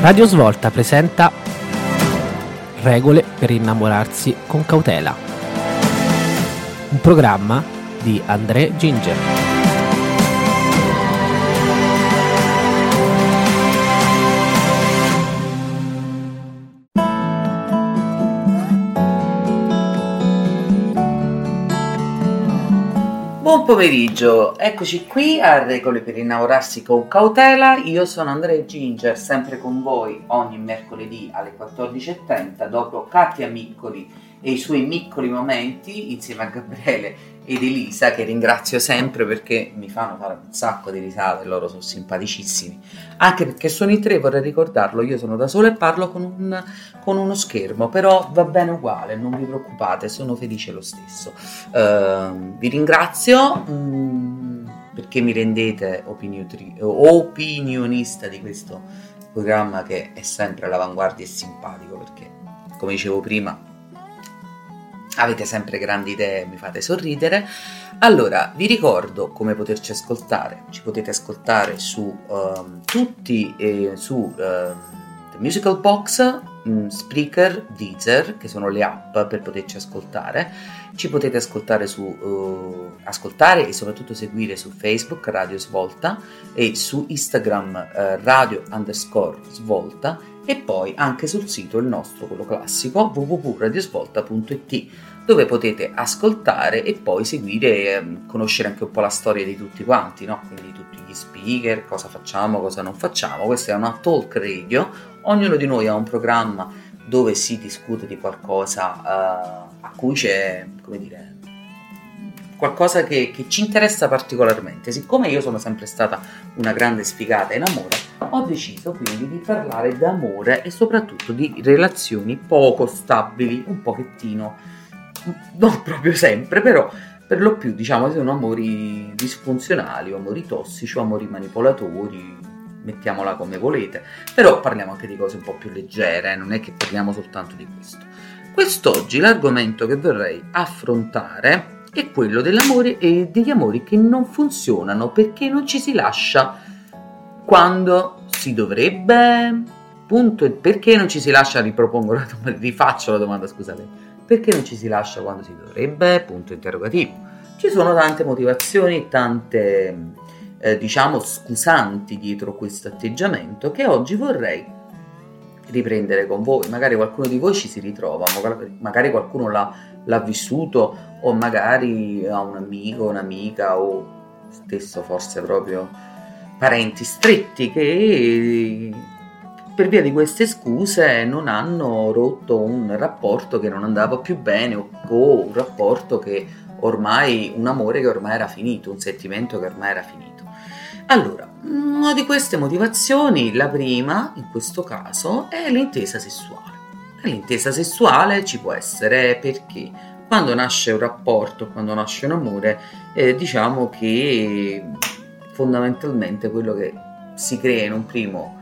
Radio Svolta presenta Regole per innamorarsi con cautela. Un programma di André Ginger. Pomeriggio, eccoci qui a Regole per innamorarsi con cautela. Io sono Andrea Ginger, sempre con voi ogni mercoledì alle 14.30 dopo Katia Miccoli e i suoi piccoli momenti insieme a Gabriele ed Elisa che ringrazio sempre perché mi fanno fare un sacco di risate, loro sono simpaticissimi. Anche perché sono in tre, vorrei ricordarlo, io sono da sola e parlo con, un, con uno schermo, però va bene uguale, non vi preoccupate, sono felice lo stesso. Uh, vi ringrazio. Mm, perché mi rendete opiniotri- opinionista di questo programma che è sempre all'avanguardia e simpatico perché come dicevo prima avete sempre grandi idee, mi fate sorridere. Allora, vi ricordo come poterci ascoltare. Ci potete ascoltare su um, tutti, eh, su uh, Musical Box, um, Spreaker, Deezer, che sono le app per poterci ascoltare. Ci potete ascoltare, su, uh, ascoltare e soprattutto seguire su Facebook Radio Svolta e su Instagram uh, Radio underscore Svolta e poi anche sul sito il nostro, quello classico, www.radiosvolta.it dove potete ascoltare e poi seguire, ehm, conoscere anche un po' la storia di tutti quanti, no? quindi tutti gli speaker, cosa facciamo, cosa non facciamo. Questa è una talk radio, ognuno di noi ha un programma dove si discute di qualcosa uh, a cui c'è, come dire, qualcosa che, che, ci interessa particolarmente. Siccome io sono sempre stata una grande sfigata in amore, ho deciso quindi di parlare d'amore e soprattutto di relazioni poco stabili, un pochettino non proprio sempre, però per lo più diciamo sono amori disfunzionali, amori tossici, amori manipolatori, mettiamola come volete, però parliamo anche di cose un po' più leggere, non è che parliamo soltanto di questo. Quest'oggi l'argomento che vorrei affrontare è quello dell'amore e degli amori che non funzionano perché non ci si lascia quando si dovrebbe. Punto. Perché non ci si lascia? Ripropongo la domanda, rifaccio la domanda, scusate perché non ci si lascia quando si dovrebbe? Punto interrogativo. Ci sono tante motivazioni, tante eh, diciamo scusanti dietro questo atteggiamento che oggi vorrei riprendere con voi. Magari qualcuno di voi ci si ritrova, magari qualcuno l'ha, l'ha vissuto o magari ha un amico, un'amica o stesso forse proprio parenti stretti che per via di queste scuse non hanno rotto un rapporto che non andava più bene o, un rapporto che ormai, un amore che ormai era finito, un sentimento che ormai era finito. Allora, una di queste motivazioni, la prima in questo caso, è l'intesa sessuale. L'intesa sessuale ci può essere perché quando nasce un rapporto, quando nasce un amore, eh, diciamo che fondamentalmente quello che si crea in un primo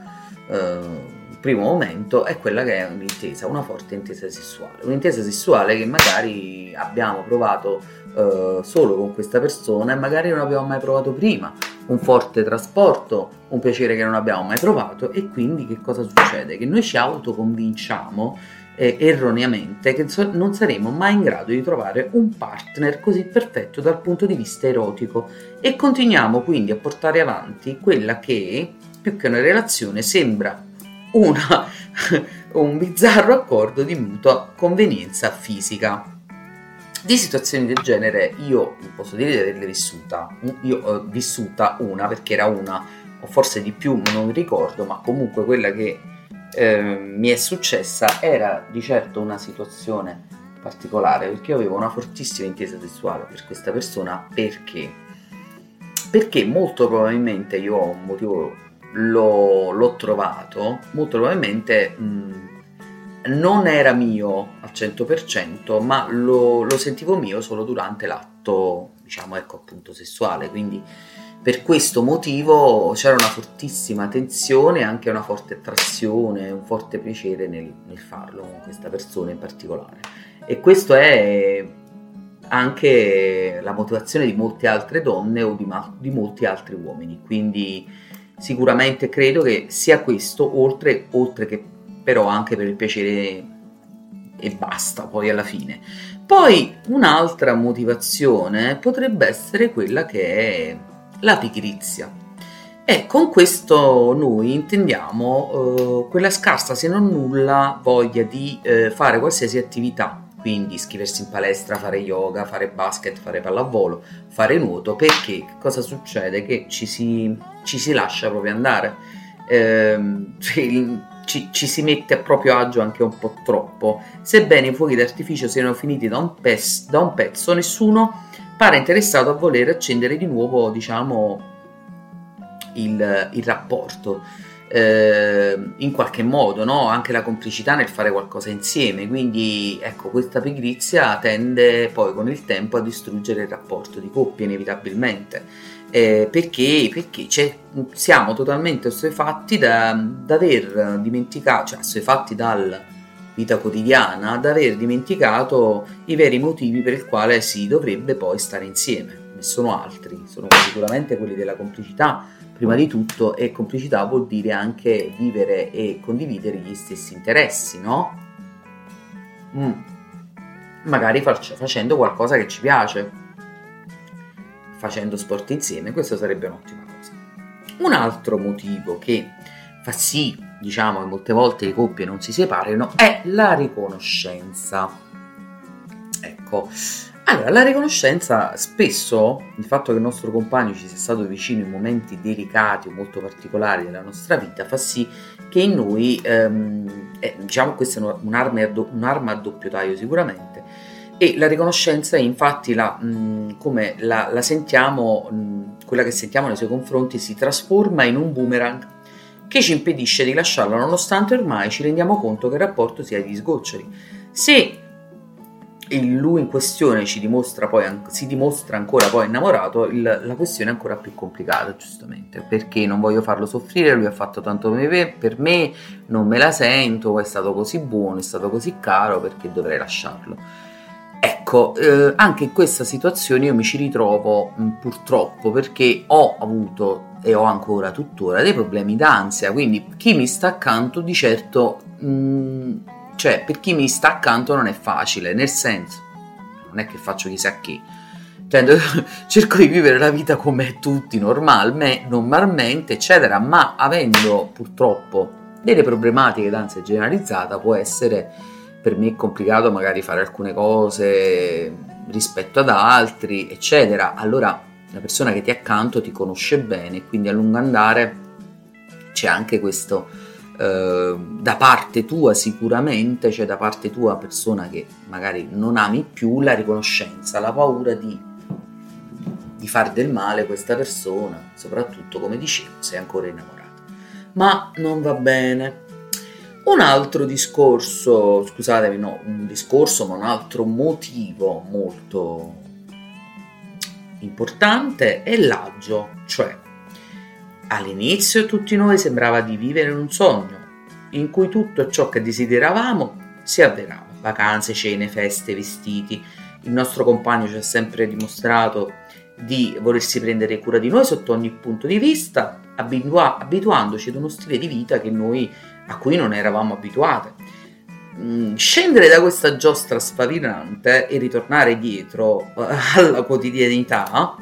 eh, primo momento è quella che è un'intesa, una forte intesa sessuale. Un'intesa sessuale che magari abbiamo provato eh, solo con questa persona e magari non abbiamo mai provato prima. Un forte trasporto, un piacere che non abbiamo mai provato e quindi che cosa succede? Che noi ci autoconvinciamo eh, erroneamente che non saremo mai in grado di trovare un partner così perfetto dal punto di vista erotico e continuiamo quindi a portare avanti quella che più che una relazione sembra una, un bizzarro accordo di mutua convenienza fisica. Di situazioni del genere io posso dire di averle vissuta, io ho vissuta una perché era una, o forse di più, non mi ricordo, ma comunque quella che eh, mi è successa era di certo una situazione particolare perché avevo una fortissima intesa sessuale per questa persona perché? Perché molto probabilmente io ho un motivo l'ho, l'ho trovato, molto probabilmente mh, non era mio al 100%, ma lo, lo, sentivo mio solo durante l'atto, diciamo, ecco appunto sessuale, quindi per questo motivo c'era una fortissima tensione, anche una forte attrazione, un forte piacere nel, nel farlo con questa persona in particolare. E questo è anche la motivazione di molte altre donne o di, ma- di molti altri uomini, quindi sicuramente credo che sia questo, oltre, oltre che però anche per il piacere e basta poi alla fine. Poi un'altra motivazione potrebbe essere quella che è la pigrizia. E con questo noi intendiamo eh, quella scarsa se non nulla voglia di eh, fare qualsiasi attività, quindi iscriversi in palestra, fare yoga, fare basket, fare pallavolo, fare nuoto, perché cosa succede? Che ci si, ci si lascia proprio andare. Eh, ci, ci, si mette a proprio agio anche un po' troppo. Sebbene i fuochi d'artificio siano finiti da un, pes, da un pezzo, nessuno pare interessato a voler accendere di nuovo, diciamo, il, il rapporto. Eh, in qualche modo, no? anche la complicità nel fare qualcosa insieme. Quindi, ecco, questa pigrizia tende poi con il tempo a distruggere il rapporto di coppia, inevitabilmente eh, perché, perché siamo totalmente assuefatti da, da aver dimenticato, cioè assuefatti dalla vita quotidiana, da aver dimenticato i veri motivi per il quale si dovrebbe poi stare insieme. Ne sono altri, sono sicuramente quelli della complicità, prima di tutto, e complicità vuol dire anche vivere e condividere gli stessi interessi, no? Mm. Magari facendo qualcosa che ci piace facendo sport insieme, questo sarebbe un'ottima cosa. Un altro motivo che fa sì, diciamo, che molte volte le coppie non si separino è la riconoscenza. Ecco, allora, la riconoscenza spesso, il fatto che il nostro compagno ci sia stato vicino in momenti delicati o molto particolari della nostra vita, fa sì che in noi, ehm, eh, diciamo, questa è un'arma, un'arma a doppio taglio sicuramente, e la riconoscenza infatti la, mh, come la, la sentiamo, mh, quella che sentiamo nei suoi confronti si trasforma in un boomerang che ci impedisce di lasciarla nonostante ormai ci rendiamo conto che il rapporto sia di sgoccioli. Se lui in questione ci dimostra poi, si dimostra ancora poi innamorato, il, la questione è ancora più complicata, giustamente, perché non voglio farlo soffrire, lui ha fatto tanto per me, non me la sento, è stato così buono, è stato così caro, perché dovrei lasciarlo. Ecco, eh, anche in questa situazione io mi ci ritrovo mh, purtroppo perché ho avuto e ho ancora tuttora dei problemi d'ansia, quindi chi mi sta accanto di certo, mh, cioè per chi mi sta accanto non è facile, nel senso, non è che faccio chissà che, cioè, cerco di vivere la vita come tutti normalme, normalmente, eccetera, ma avendo purtroppo delle problematiche d'ansia generalizzata può essere per me è complicato magari fare alcune cose rispetto ad altri, eccetera. Allora la persona che ti è accanto ti conosce bene, quindi a lungo andare c'è anche questo eh, da parte tua sicuramente, cioè da parte tua persona che magari non ami più, la riconoscenza, la paura di, di fare del male a questa persona, soprattutto come dicevo, sei ancora innamorata. Ma non va bene, un altro discorso, scusatemi, no, un discorso, ma un altro motivo molto importante è l'agio, cioè all'inizio tutti noi sembrava di vivere in un sogno in cui tutto ciò che desideravamo si avverava, vacanze, cene, feste, vestiti. Il nostro compagno ci ha sempre dimostrato di volersi prendere cura di noi sotto ogni punto di vista, abitua- abituandoci ad uno stile di vita che noi a cui non eravamo abituate. Mm, scendere da questa giostra spavinante e ritornare dietro eh, alla quotidianità,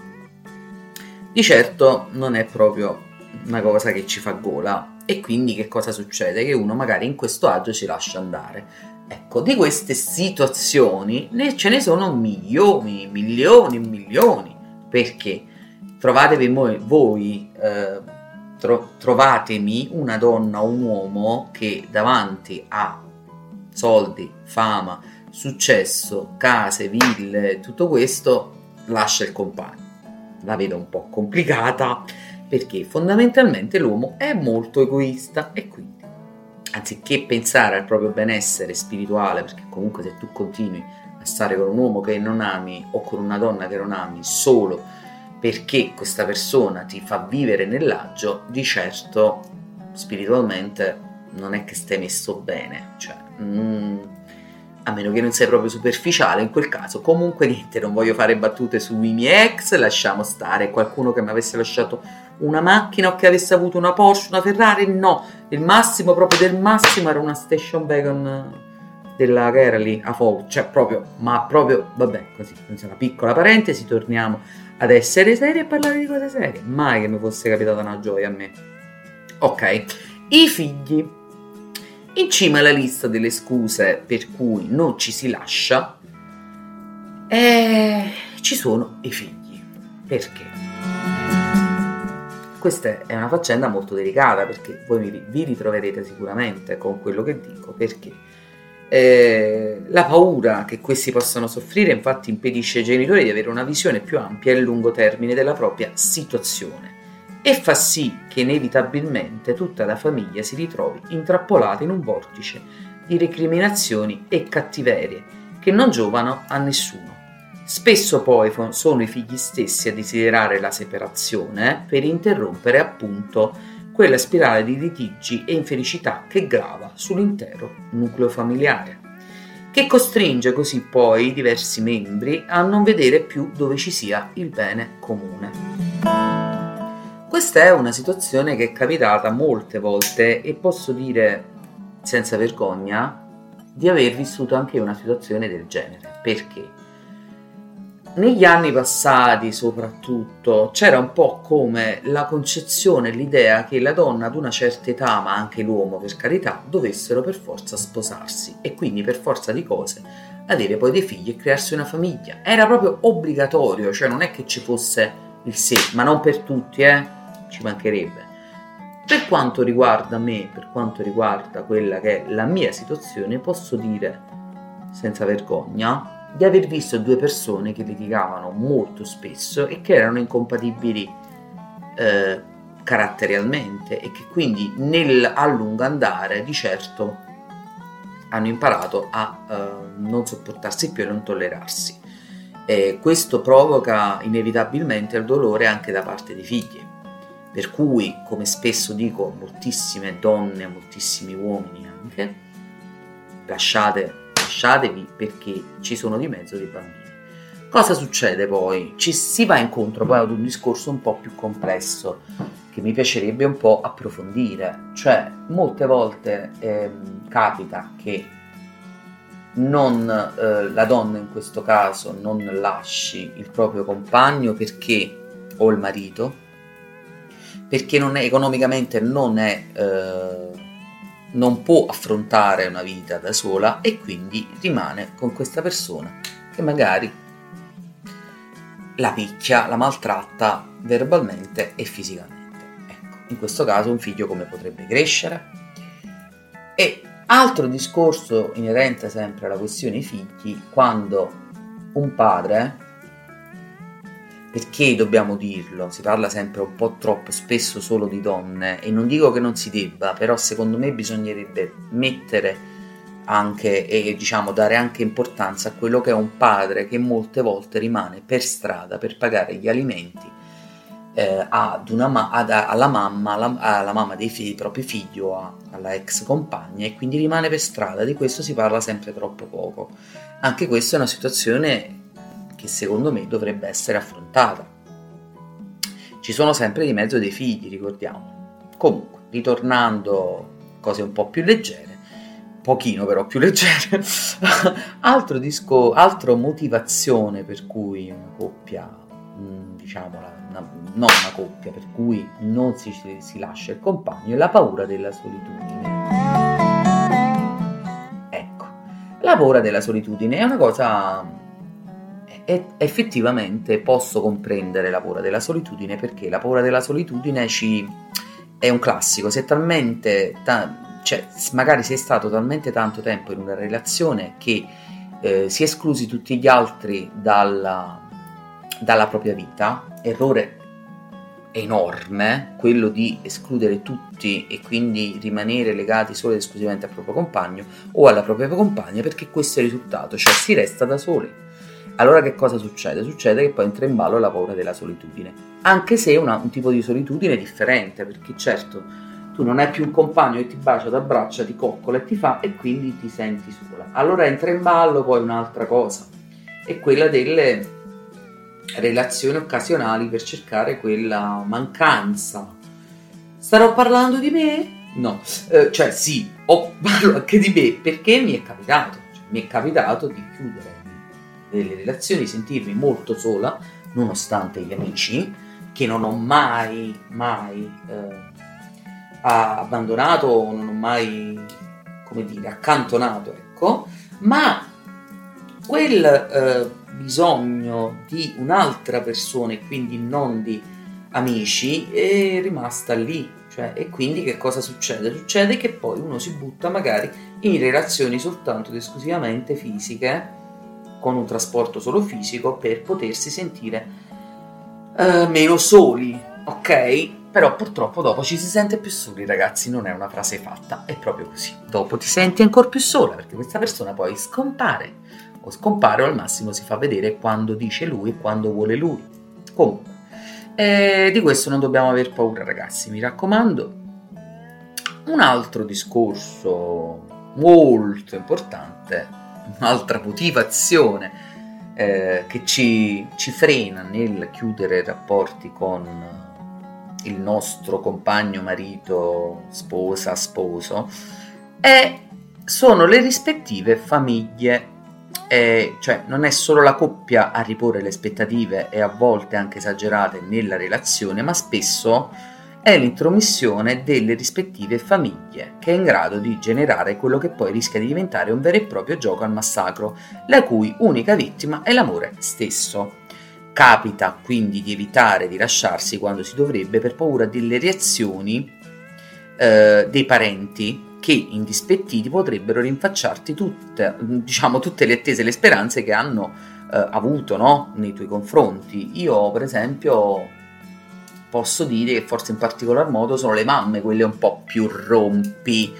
di certo non è proprio una cosa che ci fa gola. E quindi che cosa succede? Che uno magari in questo agio ci lascia andare. Ecco, di queste situazioni ce ne sono milioni, milioni, milioni. Perché? Trovatevi voi, voi eh, tro- trovatemi una donna o un uomo che davanti a soldi, fama, successo, case, ville, tutto questo lascia il compagno. La vedo un po' complicata perché fondamentalmente l'uomo è molto egoista e quindi anziché pensare al proprio benessere spirituale, perché comunque se tu continui a stare con un uomo che non ami o con una donna che non ami solo perché questa persona ti fa vivere nell'agio, di certo spiritualmente non è che stai messo bene, cioè mm, a meno che non sei proprio superficiale in quel caso. Comunque niente, non voglio fare battute sui miei ex, lasciamo stare. Qualcuno che mi avesse lasciato una macchina o che avesse avuto una Porsche, una Ferrari, no. Il massimo proprio del massimo era una station wagon della che a Fou, cioè proprio, ma proprio, vabbè, così, una piccola parentesi, torniamo ad essere seri e parlare di cose serie. Mai che mi fosse capitata una gioia a me. Ok, i figli. In cima alla lista delle scuse per cui non ci si lascia, eh, ci sono i figli. Perché? Questa è una faccenda molto delicata perché voi vi ritroverete sicuramente con quello che dico perché eh, la paura che questi possano soffrire infatti impedisce ai genitori di avere una visione più ampia e a lungo termine della propria situazione e fa sì che inevitabilmente tutta la famiglia si ritrovi intrappolata in un vortice di recriminazioni e cattiverie che non giovano a nessuno. Spesso poi sono i figli stessi a desiderare la separazione per interrompere appunto quella spirale di litigi e infelicità che grava sull'intero nucleo familiare, che costringe così poi i diversi membri a non vedere più dove ci sia il bene comune. Questa è una situazione che è capitata molte volte e posso dire senza vergogna di aver vissuto anche una situazione del genere. Perché? Negli anni passati soprattutto c'era un po' come la concezione, l'idea che la donna ad una certa età, ma anche l'uomo per carità, dovessero per forza sposarsi e quindi per forza di cose avere poi dei figli e crearsi una famiglia. Era proprio obbligatorio, cioè non è che ci fosse il sì, ma non per tutti, eh? ci mancherebbe. Per quanto riguarda me, per quanto riguarda quella che è la mia situazione, posso dire senza vergogna di aver visto due persone che litigavano molto spesso e che erano incompatibili eh, caratterialmente e che quindi nel, a lungo andare di certo hanno imparato a eh, non sopportarsi più e non tollerarsi. E questo provoca inevitabilmente il dolore anche da parte dei figli. Per cui, come spesso dico a moltissime donne, moltissimi uomini anche, lasciate lasciatevi perché ci sono di mezzo dei bambini. Cosa succede poi? Ci si va incontro poi ad un discorso un po' più complesso che mi piacerebbe un po' approfondire, cioè molte volte ehm, capita che non, eh, la donna in questo caso non lasci il proprio compagno perché o il marito perché non è, economicamente non è eh, non può affrontare una vita da sola e quindi rimane con questa persona che magari la picchia, la maltratta verbalmente e fisicamente. Ecco, in questo caso un figlio come potrebbe crescere? E altro discorso inerente sempre alla questione figli, quando un padre perché dobbiamo dirlo? Si parla sempre un po' troppo spesso solo di donne e non dico che non si debba, però secondo me bisognerebbe mettere anche e diciamo dare anche importanza a quello che è un padre che molte volte rimane per strada per pagare gli alimenti eh, ad una ad, alla mamma, alla, alla mamma dei, figli, dei propri figli o a, alla ex compagna e quindi rimane per strada. Di questo si parla sempre troppo poco. Anche questa è una situazione che secondo me dovrebbe essere affrontata. Ci sono sempre di mezzo dei figli, ricordiamo. Comunque, ritornando cose un po' più leggere, pochino però più leggere, altro disco, altra motivazione per cui una coppia, mm, diciamo, una, non una coppia, per cui non si, si lascia il compagno è la paura della solitudine. Ecco, la paura della solitudine è una cosa e effettivamente posso comprendere la paura della solitudine perché la paura della solitudine ci è un classico, se talmente ta- cioè, magari sei stato talmente tanto tempo in una relazione che eh, si è esclusi tutti gli altri dalla, dalla propria vita, errore enorme quello di escludere tutti e quindi rimanere legati solo ed esclusivamente al proprio compagno o alla propria compagna perché questo è il risultato, cioè si resta da soli. Allora che cosa succede? Succede che poi entra in ballo la paura della solitudine, anche se è un tipo di solitudine differente, perché certo tu non hai più un compagno che ti bacia, ti abbraccia, ti coccola e ti fa e quindi ti senti sola. Allora entra in ballo poi un'altra cosa, è quella delle relazioni occasionali per cercare quella mancanza. Starò parlando di me? No, eh, cioè sì, ho, parlo anche di me perché mi è capitato, cioè, mi è capitato di chiudere delle relazioni, sentirmi molto sola, nonostante gli amici, che non ho mai, mai eh, abbandonato, non ho mai, come dire, accantonato, ecco, ma quel eh, bisogno di un'altra persona e quindi non di amici è rimasta lì. Cioè, e quindi che cosa succede? Succede che poi uno si butta magari in relazioni soltanto ed esclusivamente fisiche, con un trasporto solo fisico, per potersi sentire uh, meno soli, ok? Però purtroppo dopo ci si sente più soli, ragazzi, non è una frase fatta, è proprio così. Dopo ti senti ancora più sola perché questa persona poi scompare o scompare o al massimo si fa vedere quando dice lui e quando vuole lui. Comunque, eh, di questo non dobbiamo aver paura ragazzi, mi raccomando. Un altro discorso molto importante, un'altra motivazione eh, che ci, ci frena nel chiudere rapporti con il nostro compagno, marito, sposa, sposo, è, sono le rispettive famiglie. Eh, cioè non è solo la coppia a riporre le aspettative e a volte anche esagerate nella relazione, ma spesso è l'intromissione delle rispettive famiglie che è in grado di generare quello che poi rischia di diventare un vero e proprio gioco al massacro, la cui unica vittima è l'amore stesso. Capita quindi di evitare di lasciarsi quando si dovrebbe per paura delle reazioni eh, dei parenti che indispettiti potrebbero rinfacciarti tutte, diciamo, tutte le attese e le speranze che hanno eh, avuto no? nei tuoi confronti. Io, per esempio, posso dire che forse in particolar modo sono le mamme quelle un po' più rompi.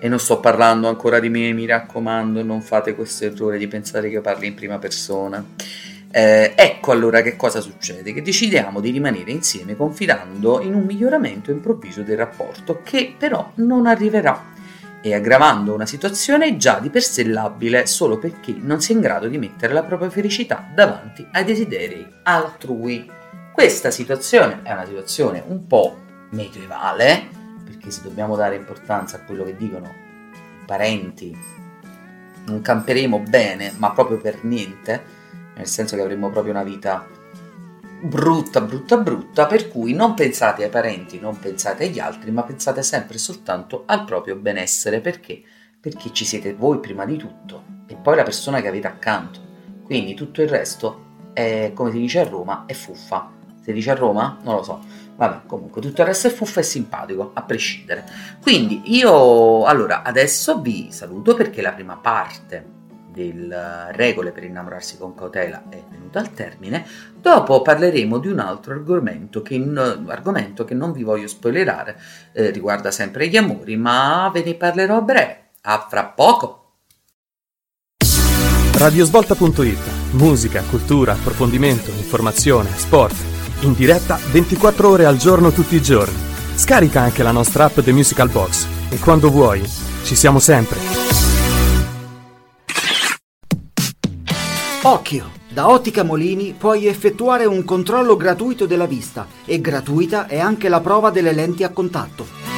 E non sto parlando ancora di me, mi raccomando, non fate questo errore di pensare che parli in prima persona. Eh, ecco allora che cosa succede, che decidiamo di rimanere insieme confidando in un miglioramento improvviso del rapporto che però non arriverà e aggravando una situazione già di per sé labile solo perché non si è in grado di mettere la propria felicità davanti ai desideri altrui. Questa situazione è una situazione un po' medievale, perché se dobbiamo dare importanza a quello che dicono i parenti, non camperemo bene, ma proprio per niente, nel senso che avremo proprio una vita brutta, brutta, brutta, per cui non pensate ai parenti, non pensate agli altri, ma pensate sempre soltanto al proprio benessere. Perché? Perché ci siete voi prima di tutto e poi la persona che avete accanto. Quindi tutto il resto è, come si dice a Roma, è fuffa. Si dice a Roma? Non lo so. Vabbè, comunque tutto il resto è fuffa e simpatico, a prescindere. Quindi io allora adesso vi saluto perché la prima parte delle regole per innamorarsi con cautela è venuta al termine. Dopo parleremo di un altro argomento che, argomento che non vi voglio spoilerare, eh, riguarda sempre gli amori, ma ve ne parlerò a breve. A fra poco! Radiosvolta.it Musica, cultura, approfondimento, informazione, sport. In diretta 24 ore al giorno tutti i giorni. Scarica anche la nostra app The Musical Box e quando vuoi, ci siamo sempre. Occhio! Da Ottica Molini puoi effettuare un controllo gratuito della vista e gratuita è anche la prova delle lenti a contatto.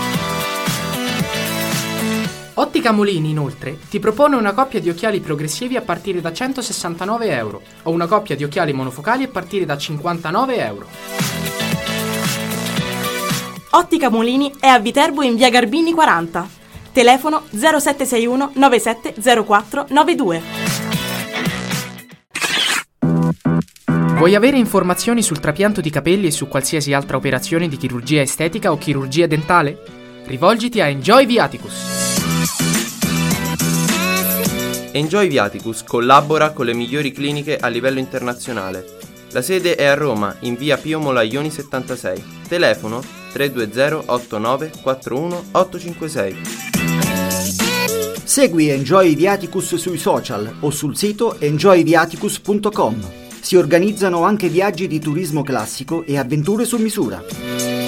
Ottica Molini inoltre ti propone una coppia di occhiali progressivi a partire da 169 euro o una coppia di occhiali monofocali a partire da 59 euro. Ottica Molini è a Viterbo in via Garbini 40. Telefono 0761 9704 92. Vuoi avere informazioni sul trapianto di capelli e su qualsiasi altra operazione di chirurgia estetica o chirurgia dentale? Rivolgiti a Enjoy Viaticus. Enjoy Viaticus collabora con le migliori cliniche a livello internazionale. La sede è a Roma, in via Pio Molaioni 76. Telefono 320 89 41 856. Segui Enjoy Viaticus sui social o sul sito enjoyviaticus.com. Si organizzano anche viaggi di turismo classico e avventure su misura.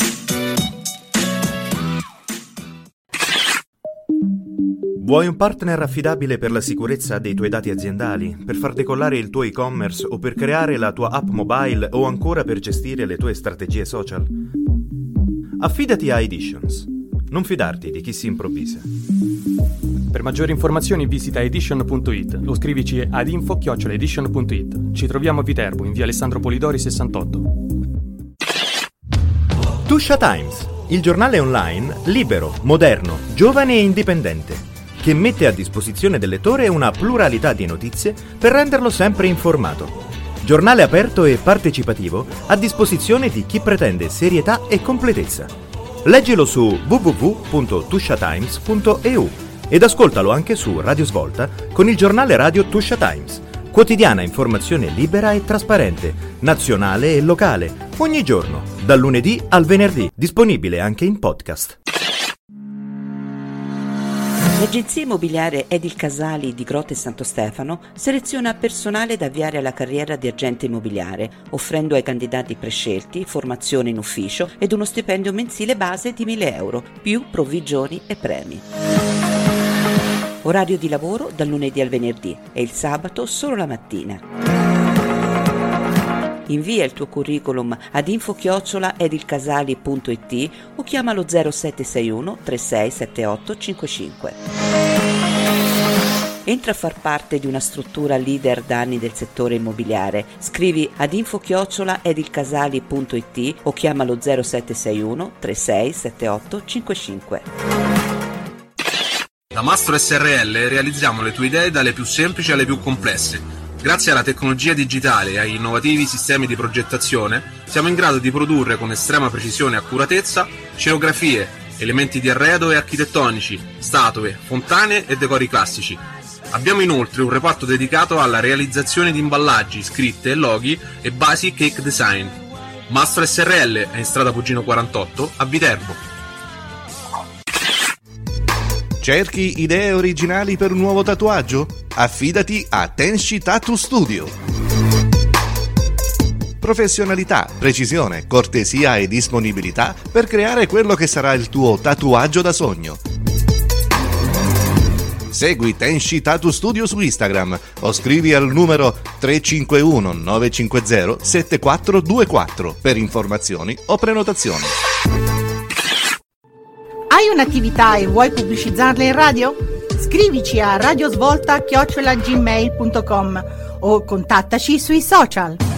Vuoi un partner affidabile per la sicurezza dei tuoi dati aziendali, per far decollare il tuo e-commerce o per creare la tua app mobile o ancora per gestire le tue strategie social? Affidati a Editions. Non fidarti di chi si improvvisa. Per maggiori informazioni visita edition.it o scrivici ad info-edition.it. Ci troviamo a Viterbo, in via Alessandro Polidori 68. Tuscia Times, il giornale online libero, moderno, giovane e indipendente che mette a disposizione del lettore una pluralità di notizie per renderlo sempre informato. Giornale aperto e partecipativo a disposizione di chi pretende serietà e completezza. Leggilo su www.tushatimes.eu ed ascoltalo anche su Radio Svolta con il giornale radio Tuscia Times. Quotidiana informazione libera e trasparente, nazionale e locale, ogni giorno, dal lunedì al venerdì, disponibile anche in podcast. L'agenzia immobiliare Edil Casali di Grotte Santo Stefano seleziona personale da avviare alla carriera di agente immobiliare, offrendo ai candidati prescelti formazione in ufficio ed uno stipendio mensile base di 1000 euro, più provvigioni e premi. Orario di lavoro dal lunedì al venerdì e il sabato solo la mattina. Invia il tuo curriculum ad info-edilcasali.it o chiamalo 0761 3678 55. Entra a far parte di una struttura leader da anni del settore immobiliare. Scrivi ad info-edilcasali.it o chiamalo 0761 3678 55. Da Mastro SRL realizziamo le tue idee dalle più semplici alle più complesse Grazie alla tecnologia digitale e ai innovativi sistemi di progettazione, siamo in grado di produrre con estrema precisione e accuratezza scenografie, elementi di arredo e architettonici, statue, fontane e decori classici. Abbiamo inoltre un reparto dedicato alla realizzazione di imballaggi, scritte e loghi e basic cake design. Mastro SRL è in strada Pugino 48 a Viterbo. Cerchi idee originali per un nuovo tatuaggio? Affidati a Tenshi Tattoo Studio. Professionalità, precisione, cortesia e disponibilità per creare quello che sarà il tuo tatuaggio da sogno. Segui Tenshi Tattoo Studio su Instagram o scrivi al numero 351 950 7424 per informazioni o prenotazioni. Hai un'attività e vuoi pubblicizzarla in radio? Scrivici a radiosvolta.gmail.com o contattaci sui social.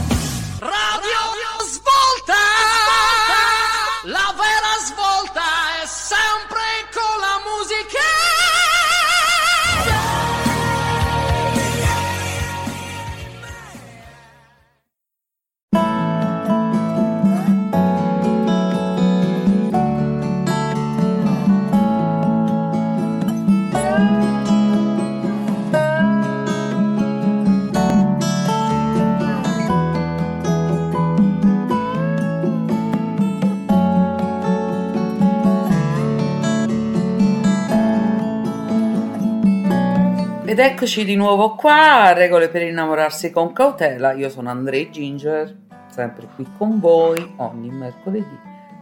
Ed eccoci di nuovo qua, regole per innamorarsi con cautela. Io sono Andrei Ginger, sempre qui con voi ogni mercoledì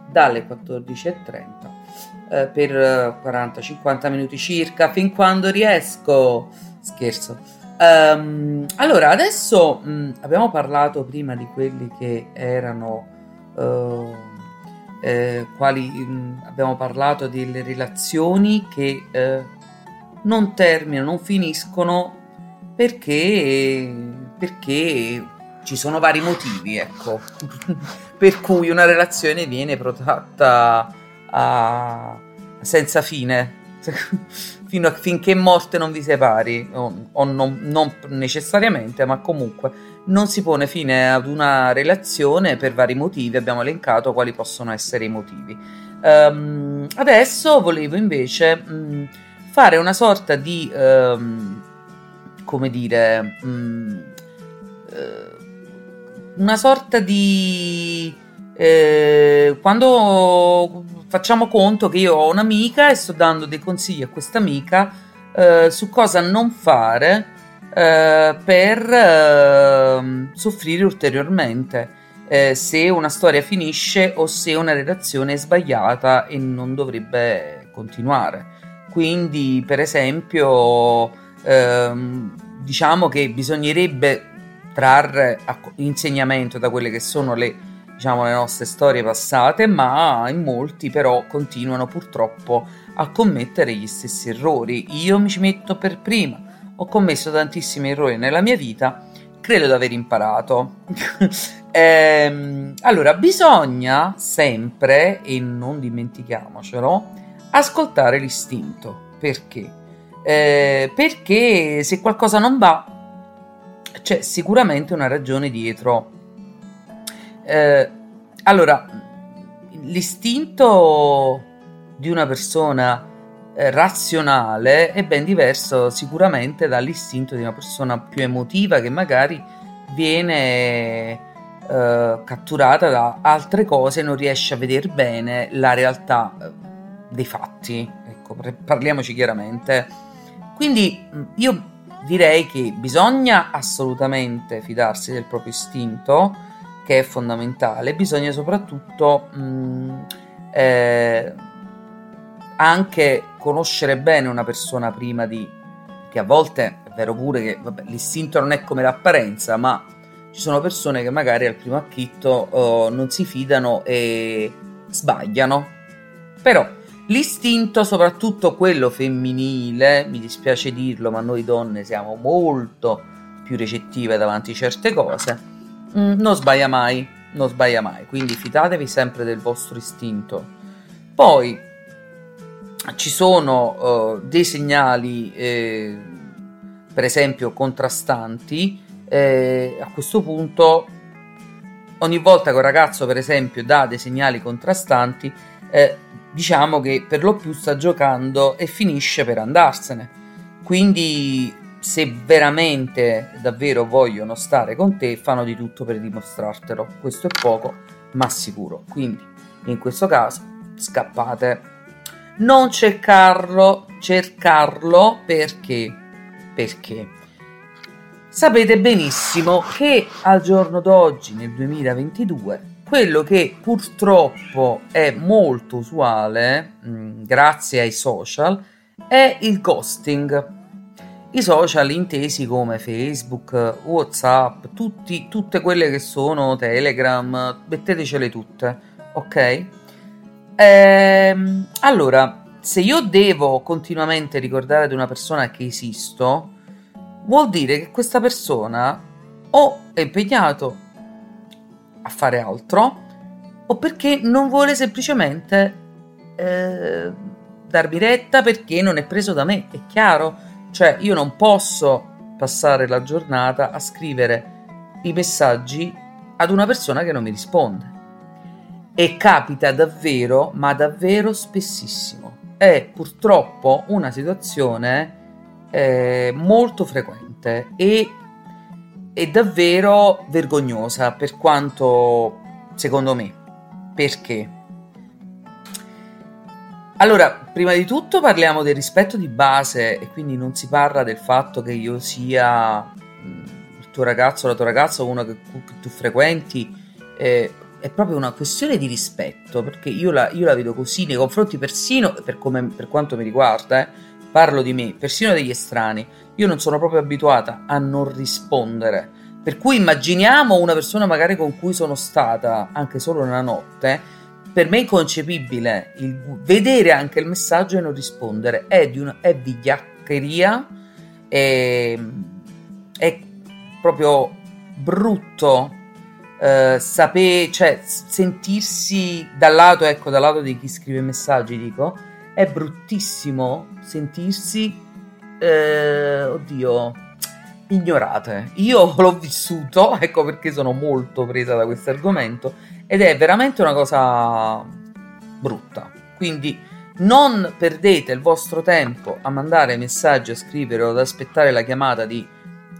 dalle 14.30 eh, per 40-50 minuti circa, fin quando riesco. Scherzo. Um, allora, adesso mh, abbiamo parlato prima di quelli che erano... Uh, eh, quali mh, abbiamo parlato delle relazioni che eh, non terminano, non finiscono perché, perché ci sono vari motivi, ecco, per cui una relazione viene protratta a, senza fine, fino a, finché morte non vi separi, o, o non, non, necessariamente, ma comunque non si pone fine ad una relazione per vari motivi, abbiamo elencato quali possono essere i motivi. Um, adesso volevo invece... Mh, fare una sorta di, ehm, come dire, mh, mm, eh, una sorta di... Eh, quando facciamo conto che io ho un'amica e sto dando dei consigli a questa amica eh, su cosa non fare eh, per ehm, soffrire ulteriormente eh, se una storia finisce o se una relazione è sbagliata e non dovrebbe continuare quindi per esempio ehm, diciamo che bisognerebbe trarre insegnamento da quelle che sono le, diciamo, le nostre storie passate, ma in molti però continuano purtroppo a commettere gli stessi errori. Io mi ci metto per prima, ho commesso tantissimi errori nella mia vita, credo di aver imparato. ehm, allora, bisogna sempre, e non dimentichiamocelo, ascoltare l'istinto. Perché? Eh, perché se qualcosa non va, c'è sicuramente una ragione dietro. Eh, allora, l'istinto di una persona eh, razionale è ben diverso sicuramente dall'istinto di una persona più emotiva che magari viene eh, catturata da altre cose e non riesce a vedere bene la realtà dei fatti. Ecco, parliamoci chiaramente. Quindi io direi che bisogna assolutamente fidarsi del proprio istinto, che è fondamentale, bisogna soprattutto mh, eh, anche conoscere bene una persona prima di... che a volte è vero pure che vabbè, l'istinto non è come l'apparenza, ma ci sono persone che magari al primo acchitto oh, non si fidano e sbagliano. Però L'istinto, soprattutto quello femminile, mi dispiace dirlo, ma noi donne siamo molto più recettive davanti a certe cose, mm, non sbaglia mai, non sbaglia mai, quindi fidatevi sempre del vostro istinto. Poi ci sono uh, dei segnali, eh, per esempio, contrastanti, eh, a questo punto ogni volta che un ragazzo, per esempio, dà dei segnali contrastanti, eh, diciamo che per lo più sta giocando e finisce per andarsene. Quindi se veramente davvero vogliono stare con te, fanno di tutto per dimostrartelo. Questo è poco, ma sicuro. Quindi in questo caso scappate. Non cercarlo, cercarlo perché? Perché sapete benissimo che al giorno d'oggi, nel 2022, quello che purtroppo è molto usuale, mm, grazie ai social, è il ghosting. I social intesi come Facebook, Whatsapp, tutti, tutte quelle che sono Telegram, mettetecele tutte, ok? Ehm, allora, se io devo continuamente ricordare ad una persona che esisto, vuol dire che questa persona o è impegnato a fare altro o perché non vuole semplicemente eh, darmi retta perché non è preso da me, è chiaro? Cioè io non posso passare la giornata a scrivere i messaggi ad una persona che non mi risponde. E capita davvero, ma davvero spessissimo. È purtroppo una situazione eh, molto frequente e è davvero vergognosa per quanto secondo me. Perché? Allora, prima di tutto parliamo del rispetto di base e quindi non si parla del fatto che io sia mm, il tuo ragazzo o la tua ragazza o uno che, che tu frequenti. Eh, è proprio una questione di rispetto perché io la, io la vedo così nei confronti persino per, come, per quanto mi riguarda, eh, parlo di me, persino degli estranei io non sono proprio abituata a non rispondere. Per cui immaginiamo una persona magari con cui sono stata anche solo una notte. Per me è inconcepibile il vedere anche il messaggio e non rispondere. È, di una, è vigliaccheria, è, è proprio brutto eh, sapere, cioè sentirsi dal lato, ecco, dal lato di chi scrive messaggi, dico, è bruttissimo sentirsi eh, oddio, ignorate. Io l'ho vissuto, ecco perché sono molto presa da questo argomento, ed è veramente una cosa brutta. Quindi non perdete il vostro tempo a mandare messaggi, a scrivere o ad aspettare la chiamata di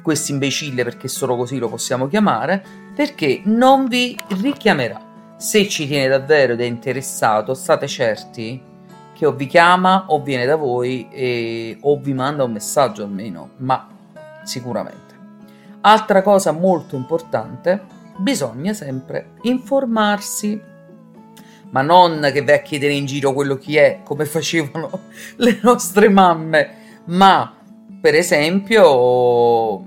questo imbecille, perché solo così lo possiamo chiamare, perché non vi richiamerà. Se ci tiene davvero ed è interessato, state certi che o vi chiama o viene da voi e, o vi manda un messaggio almeno, ma sicuramente. Altra cosa molto importante, bisogna sempre informarsi. ma non che vai a chiedere in giro quello chi è, come facevano le nostre mamme, ma per esempio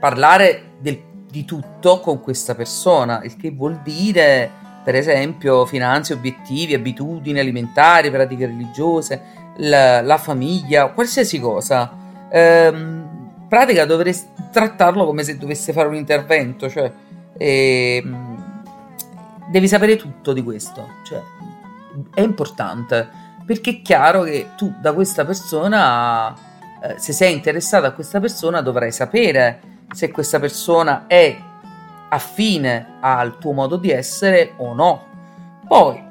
parlare del- di tutto con questa persona, il che vuol dire per esempio finanze, obiettivi, abitudini alimentari, pratiche religiose, la, la famiglia, qualsiasi cosa. Ehm, pratica dovresti trattarlo come se dovesse fare un intervento, cioè ehm, devi sapere tutto di questo, cioè è importante perché è chiaro che tu da questa persona, eh, se sei interessato a questa persona, dovrai sapere se questa persona è affine al tuo modo di essere o no. Poi,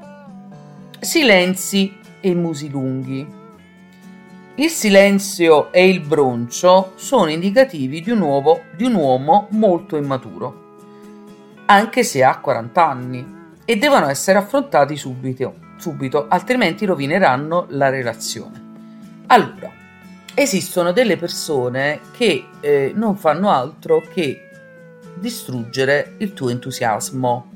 silenzi e musi lunghi. Il silenzio e il broncio sono indicativi di un, uovo, di un uomo molto immaturo, anche se ha 40 anni, e devono essere affrontati subito, subito altrimenti rovineranno la relazione. Allora, esistono delle persone che eh, non fanno altro che distruggere il tuo entusiasmo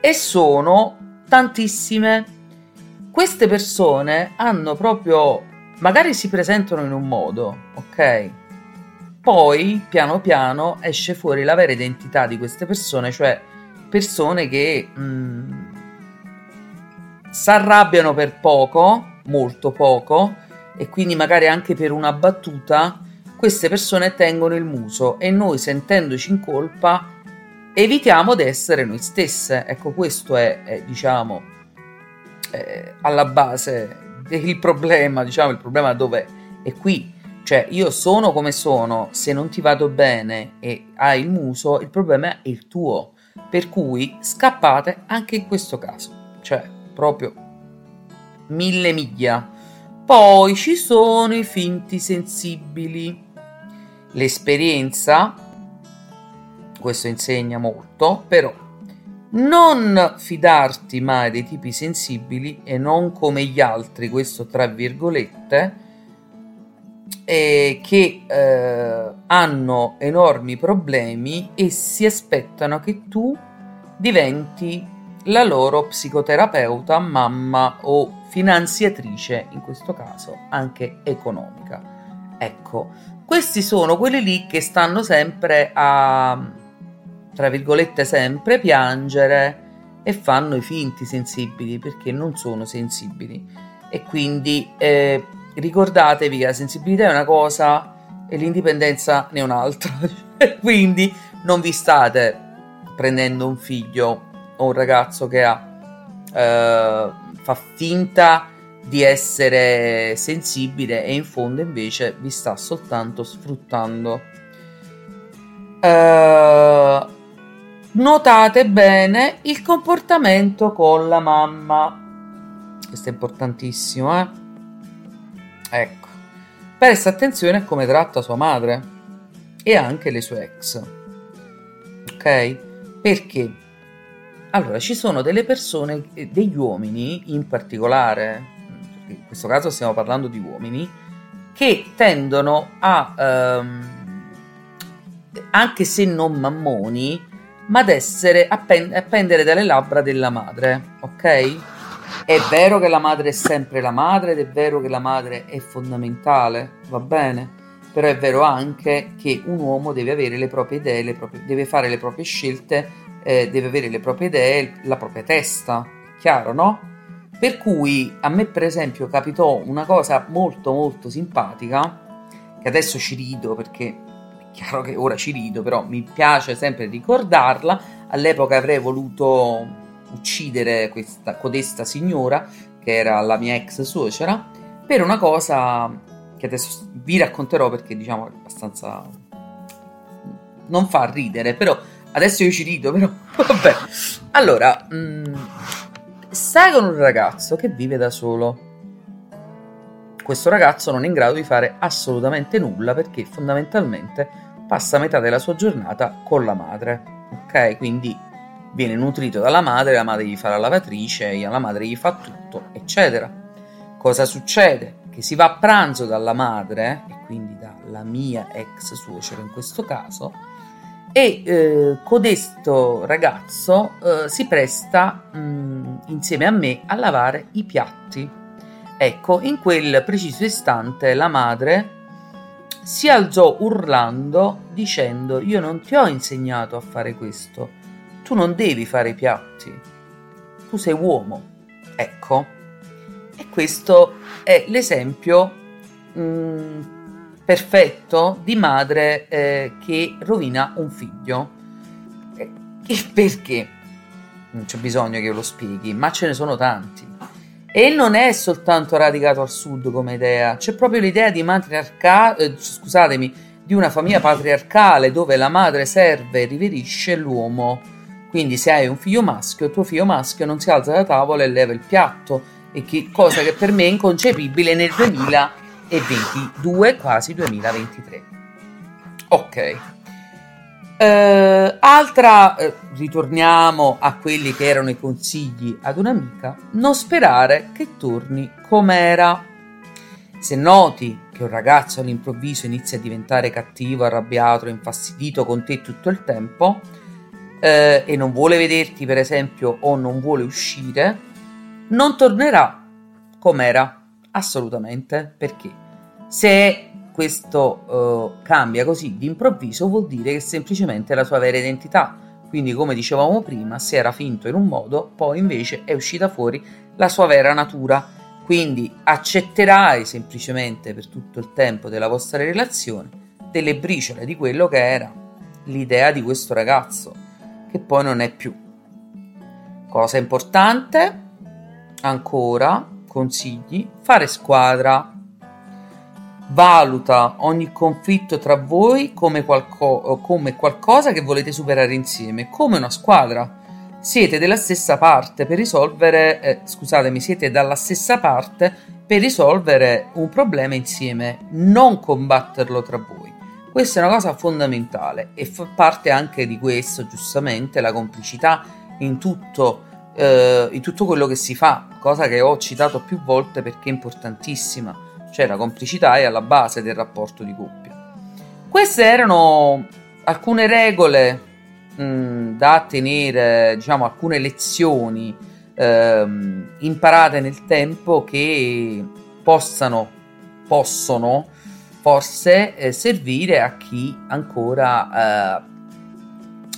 e sono tantissime. Queste persone hanno proprio magari si presentano in un modo, ok? Poi piano piano esce fuori la vera identità di queste persone, cioè persone che mm, si arrabbiano per poco, molto poco, e quindi magari anche per una battuta, queste persone tengono il muso e noi sentendoci in colpa evitiamo di essere noi stesse. Ecco, questo è, è diciamo, eh, alla base del problema, diciamo, il problema dove è qui. Cioè, io sono come sono, se non ti vado bene e hai il muso, il problema è il tuo. Per cui scappate anche in questo caso. Cioè, proprio mille miglia. Poi ci sono i finti sensibili. L'esperienza, questo insegna molto, però non fidarti mai dei tipi sensibili e non come gli altri, questo tra virgolette, eh, che eh, hanno enormi problemi e si aspettano che tu diventi la loro psicoterapeuta, mamma o finanziatrice, in questo caso anche economica. Ecco, questi sono quelli lì che stanno sempre a, tra virgolette, sempre piangere e fanno i finti sensibili perché non sono sensibili. E quindi eh, ricordatevi che la sensibilità è una cosa e l'indipendenza ne è un'altra. quindi non vi state prendendo un figlio o un ragazzo che ha, eh, fa finta di essere sensibile e in fondo invece vi sta soltanto sfruttando. Eh, notate bene il comportamento con la mamma. Questo è importantissimo, eh? Ecco. Presta attenzione a come tratta sua madre e anche le sue ex. Ok? Perché? Allora, ci sono delle persone, eh, degli uomini in particolare, in questo caso stiamo parlando di uomini, che tendono a, ehm, anche se non mammoni, ma ad essere a, pen- a pendere dalle labbra della madre, ok? È vero che la madre è sempre la madre ed è vero che la madre è fondamentale, va bene? Però è vero anche che un uomo deve avere le proprie idee, le proprie- deve fare le proprie scelte, eh, deve avere le proprie idee, la propria testa, chiaro, no? Per cui a me, per esempio, capitò una cosa molto molto simpatica, che adesso ci rido perché è chiaro che ora ci rido, però mi piace sempre ricordarla. All'epoca avrei voluto uccidere questa codesta signora, che era la mia ex suocera, per una cosa che adesso vi racconterò perché diciamo è abbastanza non fa ridere, però adesso io ci rido, però vabbè. Allora, mh, con un ragazzo che vive da solo. Questo ragazzo non è in grado di fare assolutamente nulla perché fondamentalmente passa metà della sua giornata con la madre. Ok? Quindi viene nutrito dalla madre, la madre gli fa la lavatrice, la madre gli fa tutto, eccetera. Cosa succede? Che si va a pranzo dalla madre, e quindi dalla mia ex suocera in questo caso, e eh, codesto ragazzo eh, si presta mh, insieme a me a lavare i piatti. Ecco, in quel preciso istante la madre si alzò urlando dicendo io non ti ho insegnato a fare questo, tu non devi fare i piatti, tu sei uomo. Ecco, e questo è l'esempio mm, perfetto di madre eh, che rovina un figlio. Eh, E perché? Non c'è bisogno che io lo spieghi, ma ce ne sono tanti. E non è soltanto radicato al sud come idea, c'è proprio l'idea di matriarca- eh, scusatemi, di una famiglia patriarcale dove la madre serve e riverisce l'uomo. Quindi se hai un figlio maschio, tuo figlio maschio non si alza da tavola e leva il piatto, e che, cosa che per me è inconcepibile nel 2022, quasi 2023. Ok. Eh, altra, eh, ritorniamo a quelli che erano i consigli ad un'amica, non sperare che torni com'era. Se noti che un ragazzo all'improvviso inizia a diventare cattivo, arrabbiato, infastidito con te tutto il tempo eh, e non vuole vederti per esempio o non vuole uscire, non tornerà com'era, assolutamente, perché se questo eh, cambia così d'improvviso vuol dire che semplicemente è la sua vera identità. Quindi, come dicevamo prima, se era finto in un modo, poi invece è uscita fuori la sua vera natura. Quindi accetterai semplicemente per tutto il tempo della vostra relazione delle briciole di quello che era l'idea di questo ragazzo, che poi non è più. Cosa importante, ancora, consigli, fare squadra valuta ogni conflitto tra voi come, qualco- come qualcosa che volete superare insieme, come una squadra. Siete della stessa parte per risolvere, eh, scusatemi, siete dalla stessa parte per risolvere un problema insieme, non combatterlo tra voi. Questa è una cosa fondamentale e fa parte anche di questo, giustamente, la complicità in tutto, eh, in tutto quello che si fa, cosa che ho citato più volte perché è importantissima cioè la complicità è alla base del rapporto di coppia. Queste erano alcune regole mh, da tenere, diciamo alcune lezioni ehm, imparate nel tempo che possano, possono forse eh, servire a chi ancora eh,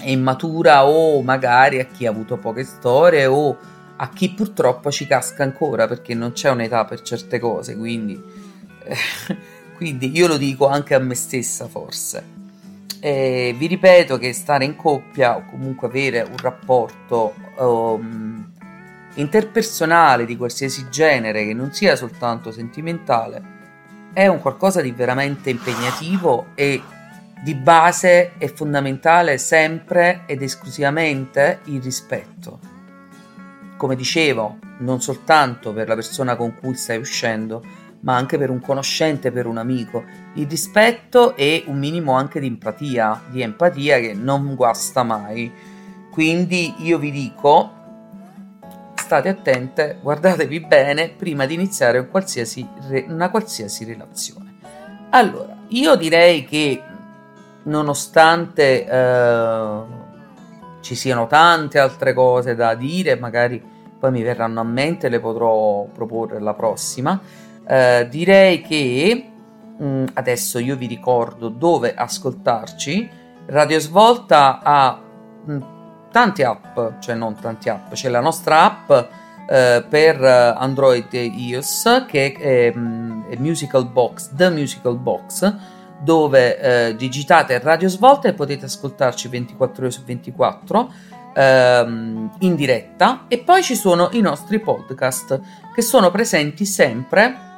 è immatura o magari a chi ha avuto poche storie o a chi purtroppo ci casca ancora perché non c'è un'età per certe cose, quindi quindi io lo dico anche a me stessa forse. E vi ripeto che stare in coppia o comunque avere un rapporto um, interpersonale di qualsiasi genere che non sia soltanto sentimentale è un qualcosa di veramente impegnativo e di base è fondamentale sempre ed esclusivamente il rispetto. Come dicevo, non soltanto per la persona con cui stai uscendo, ma anche per un conoscente, per un amico. Il rispetto e un minimo anche di empatia, di empatia che non guasta mai. Quindi io vi dico, state attente, guardatevi bene prima di iniziare un qualsiasi una qualsiasi relazione. Allora, io direi che nonostante eh, ci siano tante altre cose da dire, magari poi mi verranno a mente, le potrò proporre la prossima eh, direi che mh, mm, adesso io vi ricordo dove ascoltarci. Radio Svolta ha mh, mm, tante app, cioè non tante app, c'è la nostra app eh, per Android e iOS che è, mh, mm, è, Musical Box, The Musical Box, dove eh, digitate Radio Svolta e potete ascoltarci 24 ore su 24 ehm, in diretta e poi ci sono i nostri podcast che sono presenti sempre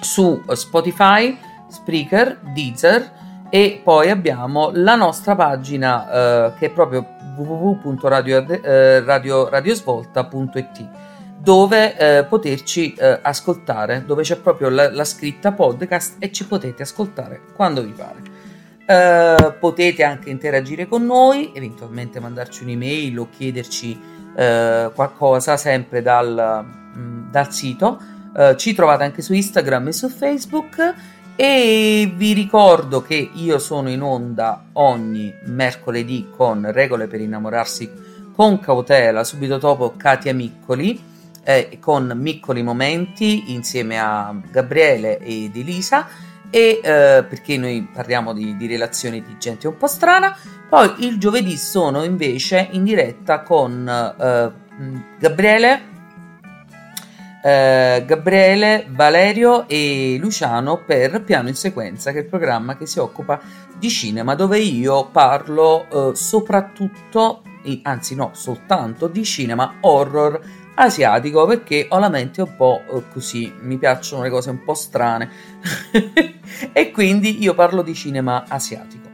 su Spotify, Spreaker, Deezer e poi abbiamo la nostra pagina eh, che è proprio www.radiosvolta.it dove eh, poterci eh, ascoltare, dove c'è proprio la, la, scritta podcast e ci potete ascoltare quando vi pare. Uh, potete anche interagire con noi, eventualmente mandarci un'email o chiederci uh, qualcosa sempre dal, mh, dal sito Uh, ci trovate anche su Instagram e su Facebook. E vi ricordo che io sono in onda ogni mercoledì con regole per innamorarsi con cautela subito dopo Katia Miccoli eh, con Miccoli Momenti insieme a Gabriele ed Elisa. E eh, perché noi parliamo di, di, relazioni di gente un po' strana. Poi il giovedì sono invece in diretta con eh, Gabriele eh, Gabriele, Valerio e Luciano per Piano in Sequenza, che è il programma che si occupa di cinema, dove io parlo eh, soprattutto, anzi no, soltanto di cinema horror asiatico perché ho la mente un po' eh, così, mi piacciono le cose un po' strane e quindi io parlo di cinema asiatico.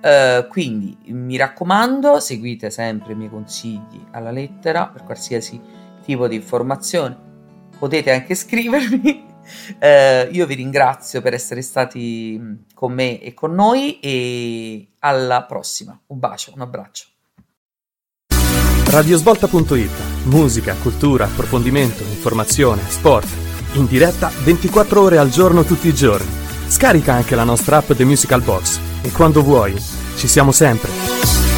Uh, quindi mi raccomando, seguite sempre i miei consigli alla lettera per qualsiasi tipo di informazione potete anche scrivermi. Eh, io vi ringrazio per essere stati mm, con me e con noi e alla prossima. Un bacio, un abbraccio. Radiosvolta.it Musica, cultura, approfondimento, informazione, sport. In diretta 24 ore al giorno tutti i giorni. Scarica anche la nostra app The Musical Box e quando vuoi ci siamo sempre.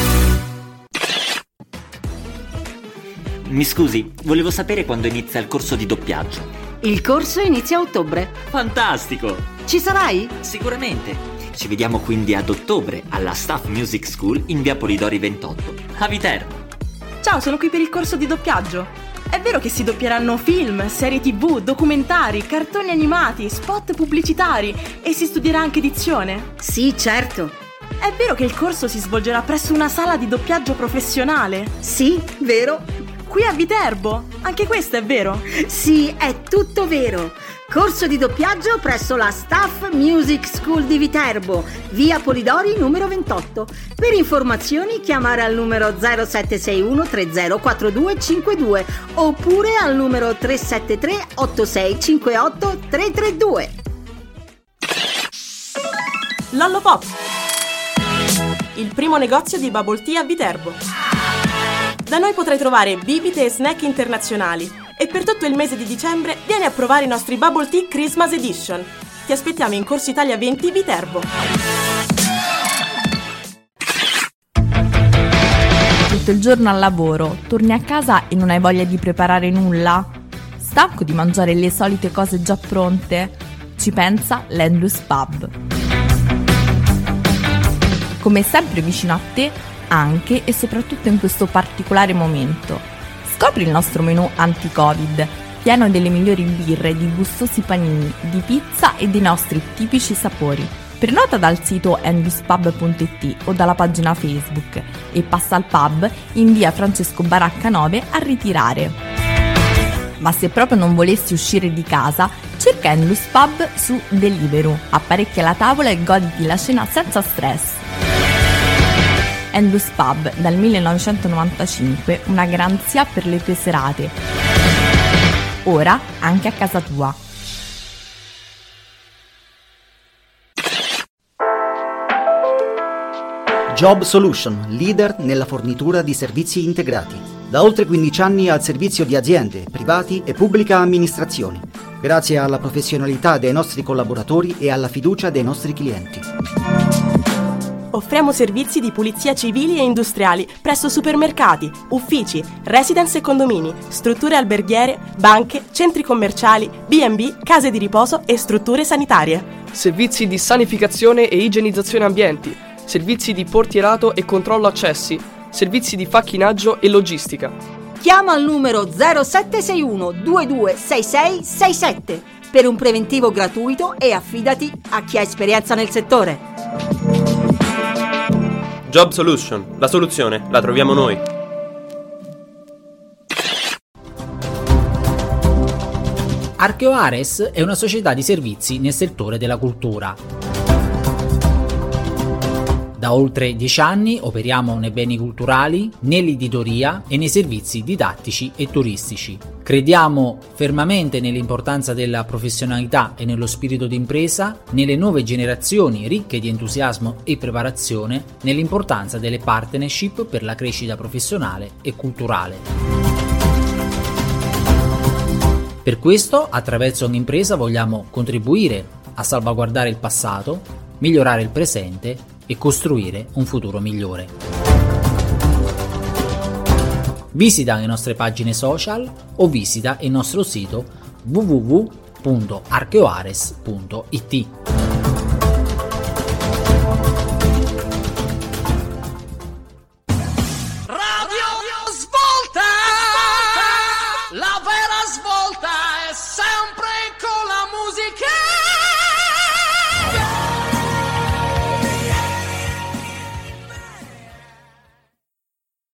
Mi scusi, volevo sapere quando inizia il corso di doppiaggio. Il corso inizia a ottobre. Fantastico! Ci sarai? Sicuramente. Ci vediamo quindi ad ottobre alla Staff Music School in via Polidori 28, a Viterbo. Ciao, sono qui per il corso di doppiaggio. È vero che si doppieranno film, serie tv, documentari, cartoni animati, spot pubblicitari e si studierà anche edizione? Sì, certo. È vero che il corso si svolgerà presso una sala di doppiaggio professionale? Sì, vero. Qui a Viterbo? Anche questo è vero? Sì, è tutto vero. Corso di doppiaggio presso la Staff Music School di Viterbo, via Polidori numero 28. Per informazioni chiamare al numero 0761 304252 oppure al numero 373 8658 332. Lollo Pop, il primo negozio di bubble tea a Viterbo. Da noi potrai trovare bibite e snack internazionali e per tutto il mese di dicembre vieni a provare i nostri Bubble Tea Christmas Edition. Ti aspettiamo in Corso Italia 20 Viterbo. Tutto il giorno al lavoro, torni a casa e non hai voglia di preparare nulla? Stanco di mangiare le solite cose già pronte? Ci pensa l'Endless Pub. Come sempre vicino a te anche e soprattutto in questo particolare momento. Scopri il nostro menù anti-Covid, pieno delle migliori birre, di gustosi panini, di pizza e dei nostri tipici sapori. Prenota dal sito enduspub.it o dalla pagina Facebook e passa al pub in via Francesco Baracca 9 a ritirare. Ma se proprio non volessi uscire di casa, cerca Endless Pub su Deliveroo, apparecchia la tavola e goditi la cena senza stress. Endless Pub dal 1995, una garanzia per le tue serate. Ora anche a casa tua. Job Solution, leader nella fornitura di servizi integrati. Da oltre 15 anni al servizio di aziende, privati e pubblica amministrazione, grazie alla professionalità dei nostri collaboratori e alla fiducia dei nostri clienti. Offriamo servizi di pulizia civili e industriali presso supermercati, uffici, residence e condomini, strutture alberghiere, banche, centri commerciali, B&B, case di riposo e strutture sanitarie. Servizi di sanificazione e igienizzazione ambienti, servizi di portierato e controllo accessi, servizi di facchinaggio e logistica. Chiama al numero 0761 226667 per un preventivo gratuito e affidati a chi ha esperienza nel settore. Job Solution, la soluzione la troviamo noi. Archeo Ares è una società di servizi nel settore della cultura. Da oltre dieci anni operiamo nei beni culturali, nell'editoria e nei servizi didattici e turistici. Crediamo fermamente nell'importanza della professionalità e nello spirito d'impresa, nelle nuove generazioni ricche di entusiasmo e preparazione, nell'importanza delle partnership per la crescita professionale e culturale. Per questo, attraverso un'impresa vogliamo contribuire a salvaguardare il passato, migliorare il presente e costruire un futuro migliore. Visita le nostre pagine social o visita il nostro sito www.archeoares.it.